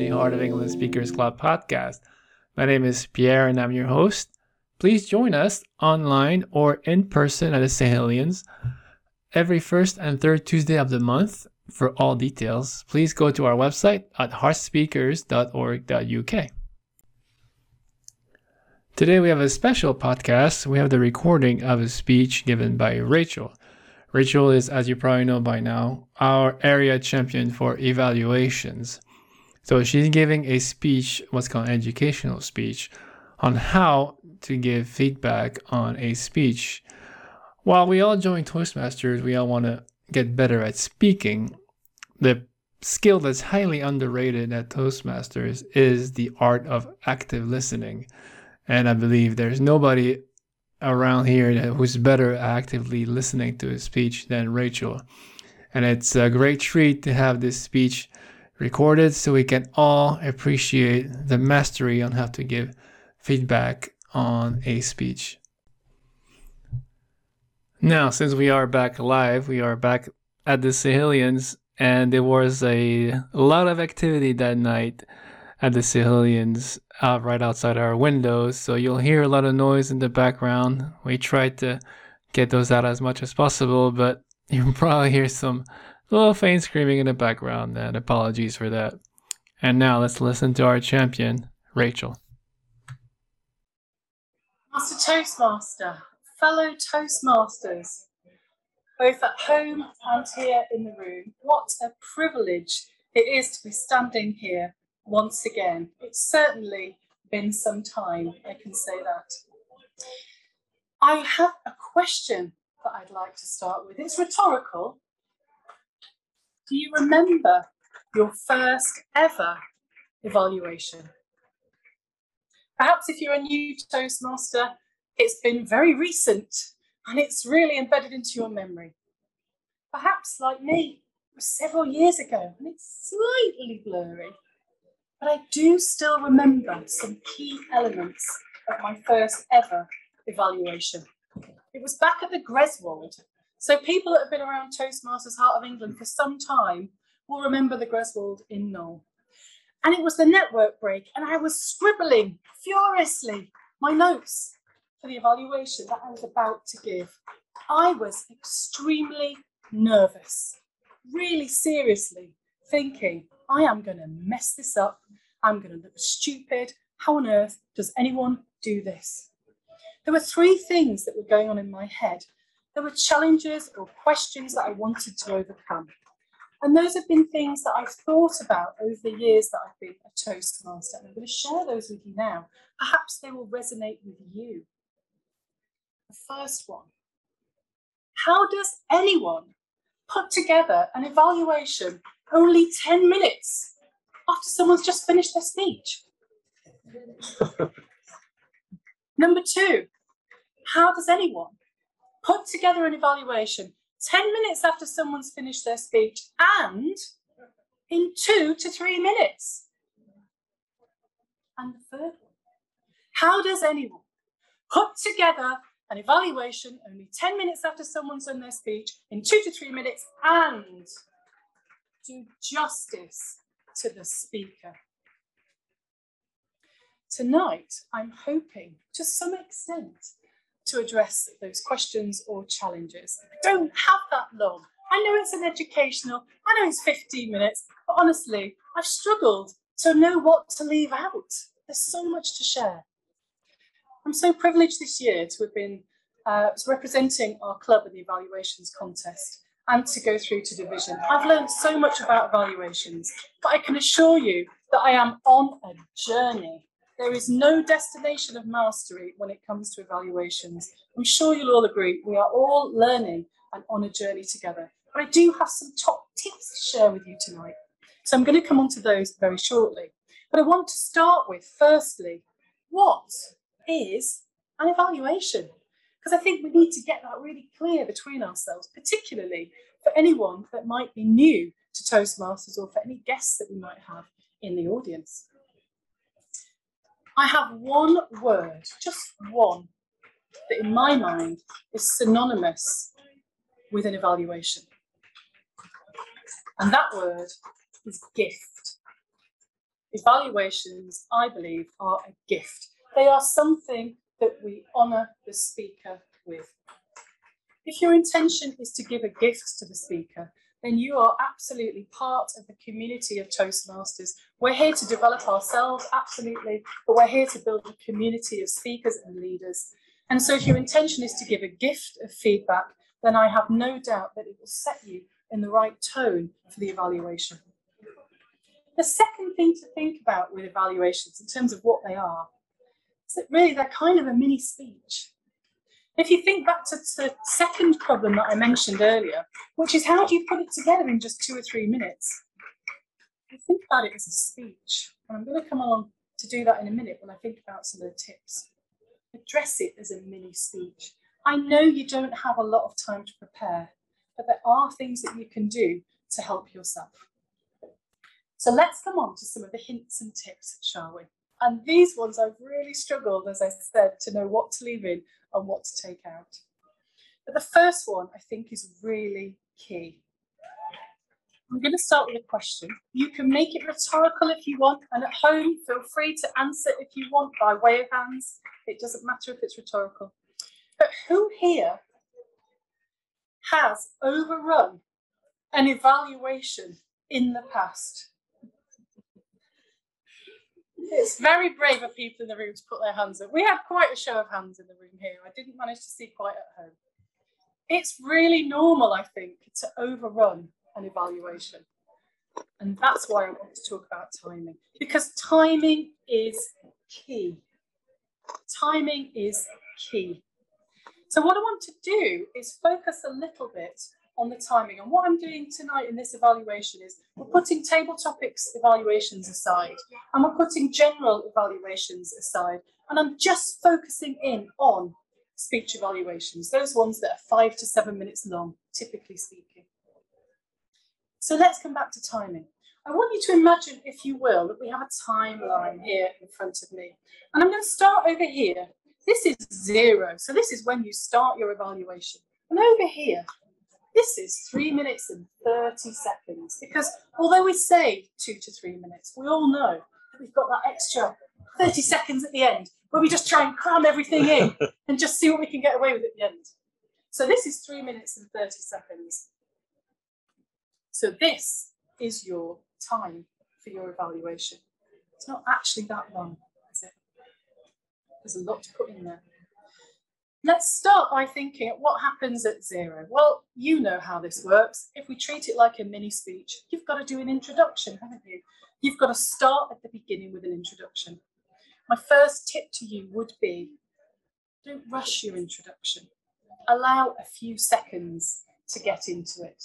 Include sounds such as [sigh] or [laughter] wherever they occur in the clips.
the Heart of England Speakers Club podcast. My name is Pierre and I'm your host. Please join us online or in person at the St. Helens every first and third Tuesday of the month. For all details, please go to our website at heartspeakers.org.uk. Today we have a special podcast. We have the recording of a speech given by Rachel. Rachel is, as you probably know by now, our area champion for evaluations. So she's giving a speech, what's called an educational speech, on how to give feedback on a speech. While we all join Toastmasters, we all want to get better at speaking. The skill that's highly underrated at Toastmasters is the art of active listening. And I believe there's nobody around here who's better actively listening to a speech than Rachel. And it's a great treat to have this speech recorded so we can all appreciate the mastery on how to give feedback on a speech. Now, since we are back live, we are back at the St. Helens, and there was a lot of activity that night at the St. Helens out uh, right outside our windows. So you'll hear a lot of noise in the background. We tried to get those out as much as possible, but [laughs] you probably hear some little faint screaming in the background, then. apologies for that. And now let's listen to our champion, Rachel. Master Toastmaster, fellow Toastmasters, both at home and here in the room, what a privilege it is to be standing here once again. It's certainly been some time, I can say that. I have a question that I'd like to start with. It's rhetorical. Do you remember your first ever evaluation? Perhaps if you're a new Toastmaster, it's been very recent and it's really embedded into your memory. Perhaps, like me, it was several years ago and it's slightly blurry. But I do still remember some key elements of my first ever evaluation. It was back at the Greswold. So people that have been around Toastmasters Heart of England for some time will remember the Greswold in Knowle. And it was the network break, and I was scribbling furiously my notes for the evaluation that I was about to give. I was extremely nervous, really seriously thinking, I am going to mess this up. I'm going to look stupid. How on earth does anyone do this? There were three things that were going on in my head. There were challenges or questions that I wanted to overcome. And those have been things that I've thought about over the years that I've been a Toastmaster. And I'm going to share those with you now. Perhaps they will resonate with you. The first one How does anyone put together an evaluation only 10 minutes after someone's just finished their speech. [laughs] Number two, how does anyone put together an evaluation 10 minutes after someone's finished their speech and in two to three minutes? And the third one, how does anyone put together an evaluation only 10 minutes after someone's done their speech in two to three minutes and do justice to the speaker. Tonight, I'm hoping, to some extent, to address those questions or challenges. I don't have that long. I know it's an educational, I know it's 15 minutes, but honestly, I've struggled to know what to leave out. There's so much to share. I'm so privileged this year to have been uh, representing our club in the evaluations contest and to go through to division. I've learned so much about evaluations, but I can assure you that I am on a journey. There is no destination of mastery when it comes to evaluations. I'm sure you'll all agree we are all learning and on a journey together. But I do have some top tips to share with you tonight. So I'm going to come on to those very shortly. But I want to start with, firstly, what is an evaluation? Because I think we need to get that really clear between ourselves, particularly for anyone that might be new to Toastmasters or for any guests that we might have in the audience. I have one word, just one, that in my mind is synonymous with an evaluation. And that word is gift. Evaluations, I believe, are a gift. They are something that we honour the speaker with. If your intention is to give a gift to the speaker, then you are absolutely part of the community of Toastmasters. We're here to develop ourselves, absolutely, but we're here to build a community of speakers and leaders. And so, if your intention is to give a gift of feedback, then I have no doubt that it will set you in the right tone for the evaluation. The second thing to think about with evaluations, in terms of what they are, is that really they're kind of a mini speech. If you think back to the second problem that I mentioned earlier, which is how do you put it together in just two or three minutes? I think about it as a speech, and I'm going to come along to do that in a minute when I think about some of the tips. Address it as a mini speech. I know you don't have a lot of time to prepare, but there are things that you can do to help yourself. So let's come on to some of the hints and tips, shall we? And these ones I've really struggled, as I said, to know what to leave in and what to take out. But the first one I think is really key. I'm going to start with a question. You can make it rhetorical if you want, and at home, feel free to answer if you want by way of hands. It doesn't matter if it's rhetorical. But who here has overrun an evaluation in the past? It's very brave of people in the room to put their hands up. We had quite a show of hands in the room here. I didn't manage to see quite at home. It's really normal, I think, to overrun an evaluation. And that's why I want to talk about timing, because timing is key. Timing is key. So, what I want to do is focus a little bit on the timing. And what I'm doing tonight in this evaluation is we're putting table topics evaluations aside and we're putting general evaluations aside. And I'm just focusing in on speech evaluations, those ones that are five to seven minutes long, typically speaking. So let's come back to timing. I want you to imagine, if you will, that we have a timeline here in front of me. And I'm going to start over here. This is zero. So this is when you start your evaluation. And over here, this is three minutes and 30 seconds because although we say two to three minutes, we all know that we've got that extra 30 seconds at the end where we just try and cram everything in [laughs] and just see what we can get away with at the end. So this is three minutes and 30 seconds. So this is your time for your evaluation. It's not actually that long, is it? There's a lot to put in there. Let's start by thinking what happens at zero. Well, you know how this works. If we treat it like a mini speech, you've got to do an introduction, haven't you? You've got to start at the beginning with an introduction. My first tip to you would be don't rush your introduction. Allow a few seconds to get into it.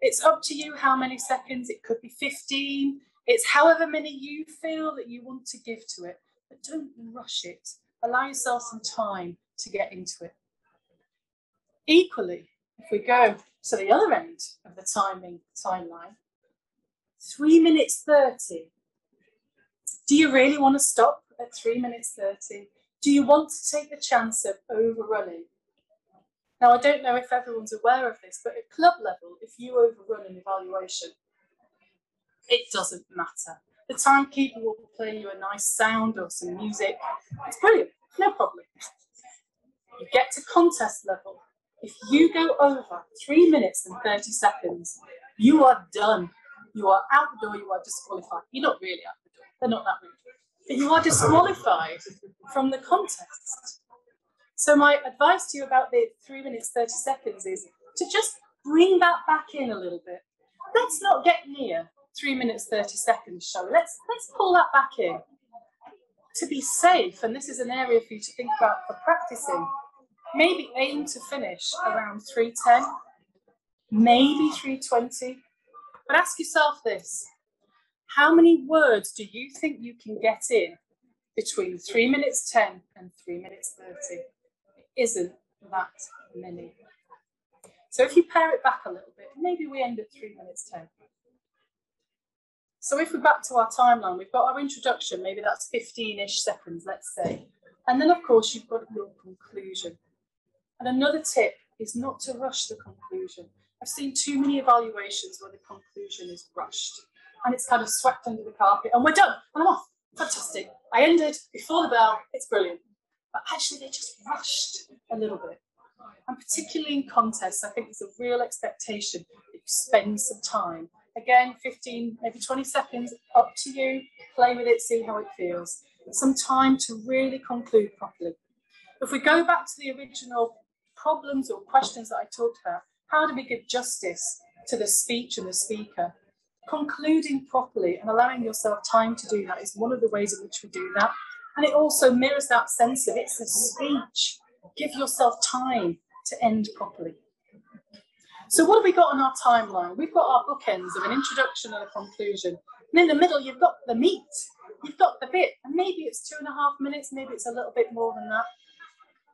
It's up to you how many seconds, it could be 15, it's however many you feel that you want to give to it, but don't rush it. Allow yourself some time to get into it. Equally, if we go to the other end of the timing timeline, three minutes 30. Do you really want to stop at three minutes 30? Do you want to take the chance of overrunning? Now, I don't know if everyone's aware of this, but at club level, if you overrun an evaluation, it doesn't matter. The timekeeper will play you a nice sound or some music. It's brilliant, no problem [laughs] you get to contest level. If you go over three minutes and 30 seconds, you are done. You are out the door, you are disqualified. You're not really out the door, they're not that rude. But you are disqualified from the contest. So, my advice to you about the three minutes, 30 seconds is to just bring that back in a little bit. Let's not get near three minutes, 30 seconds, shall we? Let's, let's pull that back in. To be safe, and this is an area for you to think about for practicing, maybe aim to finish around 310, maybe 320. But ask yourself this how many words do you think you can get in between 3 minutes 10 and 3 minutes 30? It isn't that many. So if you pare it back a little bit, maybe we end at 3 minutes 10. So if we're back to our timeline, we've got our introduction, maybe that's 15 ish seconds, let's say. And then, of course, you've got your conclusion. And another tip is not to rush the conclusion. I've seen too many evaluations where the conclusion is rushed. and it's kind of swept under the carpet, and we're done, and I'm off. Fantastic. I ended before the bell, it's brilliant. But actually, they just rushed a little bit. And particularly in contests, I think there's a real expectation that you spend some time. Again, 15, maybe 20 seconds, up to you, play with it, see how it feels. Some time to really conclude properly. If we go back to the original problems or questions that I talked about, how do we give justice to the speech and the speaker? Concluding properly and allowing yourself time to do that is one of the ways in which we do that. And it also mirrors that sense of it's a speech. Give yourself time to end properly. So, what have we got on our timeline? We've got our bookends of an introduction and a conclusion. And in the middle, you've got the meat, you've got the bit, and maybe it's two and a half minutes, maybe it's a little bit more than that.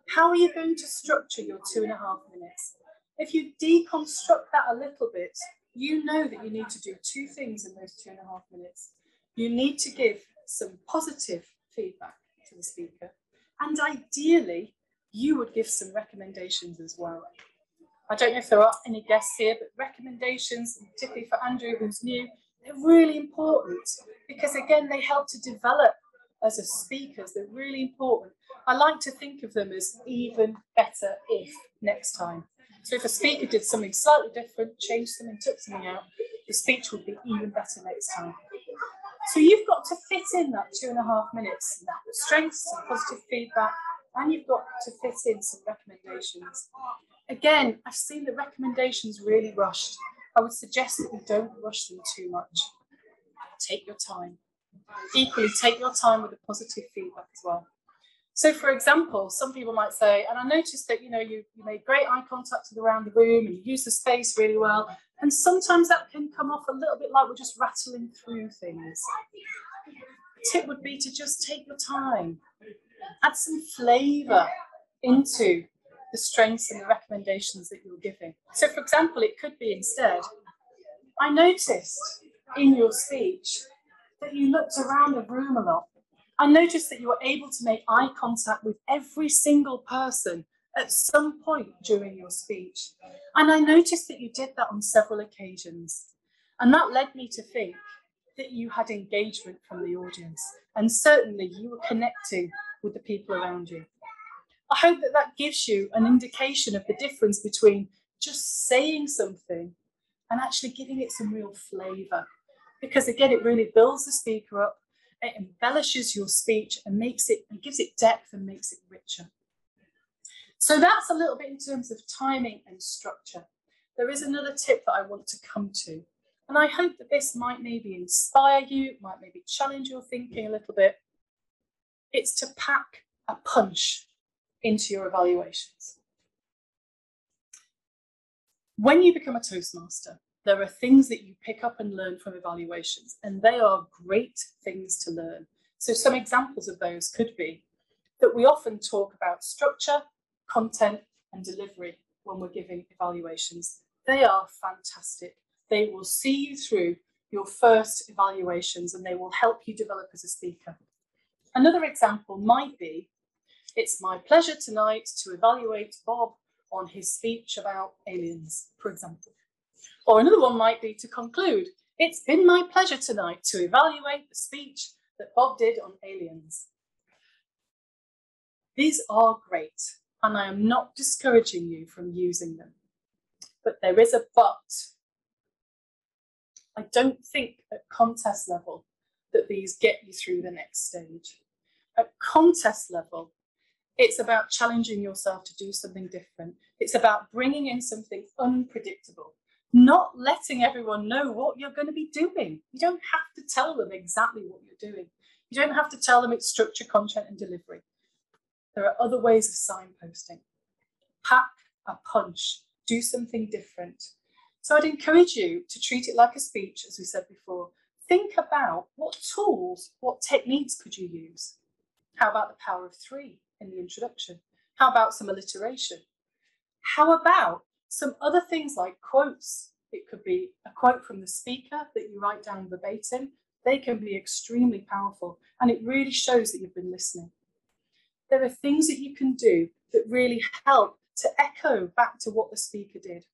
How are you going to structure your two and a half minutes? If you deconstruct that a little bit, you know that you need to do two things in those two and a half minutes. You need to give some positive feedback to the speaker, and ideally, you would give some recommendations as well. I don't know if there are any guests here, but recommendations, particularly for Andrew, who's new, they're really important because, again, they help to develop as a speaker. They're really important. I like to think of them as even better if next time. So if a speaker did something slightly different, changed something, took something out, the speech would be even better next time. So you've got to fit in that two and a half minutes, strengths, some positive feedback, and you've got to fit in some recommendations. Again, I've seen the recommendations really rushed. I would suggest that you don't rush them too much. Take your time. Equally, take your time with the positive feedback as well. So, for example, some people might say, and I noticed that you know you, you made great eye contact around the room and you use the space really well, and sometimes that can come off a little bit like we're just rattling through things. Tip would be to just take your time, add some flavour into the strengths and the recommendations that you're giving. So, for example, it could be instead, I noticed in your speech that you looked around the room a lot I noticed that you were able to make eye contact with every single person at some point during your speech. And I noticed that you did that on several occasions. And that led me to think that you had engagement from the audience. And certainly you were connecting with the people around you. I hope that that gives you an indication of the difference between just saying something and actually giving it some real flavour. Because again, it really builds the speaker up it embellishes your speech and makes it and gives it depth and makes it richer. So that's a little bit in terms of timing and structure. There is another tip that I want to come to. And I hope that this might maybe inspire you, might maybe challenge your thinking a little bit. It's to pack a punch into your evaluations. When you become a Toastmaster, there are things that you pick up and learn from evaluations, and they are great things to learn. So, some examples of those could be that we often talk about structure, content, and delivery when we're giving evaluations. They are fantastic. They will see you through your first evaluations and they will help you develop as a speaker. Another example might be it's my pleasure tonight to evaluate Bob on his speech about aliens, for example. Or another one might be to conclude It's been my pleasure tonight to evaluate the speech that Bob did on aliens. These are great, and I am not discouraging you from using them. But there is a but. I don't think at contest level that these get you through the next stage. At contest level, it's about challenging yourself to do something different. It's about bringing in something unpredictable not letting everyone know what you're going to be doing. You don't have to tell them exactly what you're doing. You don't have to tell them it's structure, content, and delivery. There are other ways of signposting. Pack a punch, do something different. So I'd encourage you to treat it like a speech, as we said before. Think about what tools, what techniques could you use? How about the power of three in the introduction? How about some alliteration? How about some other things like quotes, it could be a quote from the speaker that you write down verbatim. They can be extremely powerful and it really shows that you've been listening. There are things that you can do that really help to echo back to what the speaker did.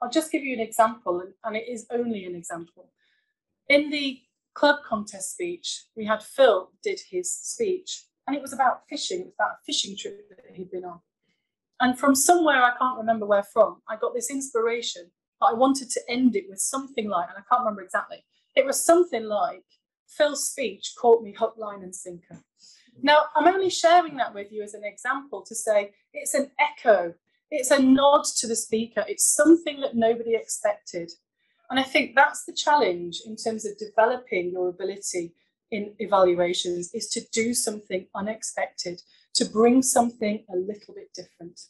I'll just give you an example, and, it is only an example. In the club contest speech, we had Phil did his speech, and it was about fishing. It was about a fishing trip that he'd been on. And from somewhere, I can't remember where from, I got this inspiration that I wanted to end it with something like, and I can't remember exactly, it was something like Phil's speech caught me hook, line, and sinker. Now, I'm only sharing that with you as an example to say it's an echo, it's a nod to the speaker, it's something that nobody expected. And I think that's the challenge in terms of developing your ability in evaluations is to do something unexpected, to bring something a little bit different.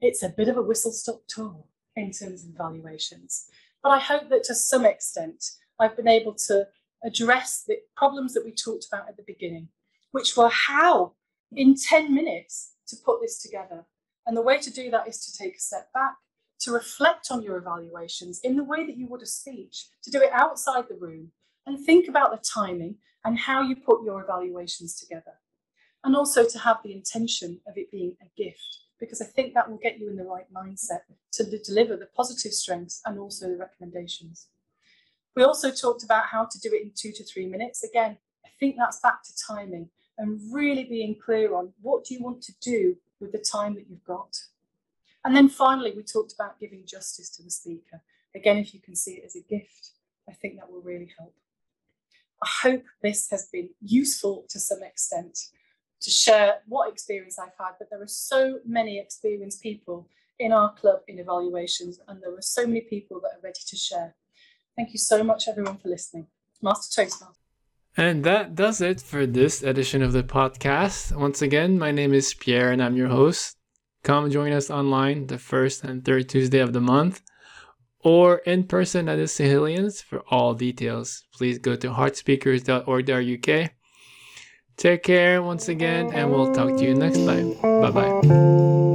It's a bit of a whistle stop tour in terms of evaluations, but I hope that to some extent I've been able to address the problems that we talked about at the beginning, which were how in 10 minutes to put this together. And the way to do that is to take a step back, to reflect on your evaluations in the way that you would a speech, to do it outside the room, and think about the timing and how you put your evaluations together. And also to have the intention of it being a gift, because I think that will get you in the right mindset to deliver the positive strengths and also the recommendations. We also talked about how to do it in two to three minutes. Again, I think that's back to timing and really being clear on what do you want to do with the time that you've got. And then finally, we talked about giving justice to the speaker. Again, if you can see it as a gift, I think that will really help. I hope this has been useful to some extent to share what experience I've had, but there are so many experienced people in our club in evaluations, and there are so many people that are ready to share. Thank you so much, everyone, for listening. Master Toastmaster. And that does it for this edition of the podcast. Once again, my name is Pierre and I'm your host. Come join us online the first and third Tuesday of the month or in person at the St. Helens for all details. Please go to heartspeakers.org.uk. Take care once again, and we'll talk to you next time. Bye bye.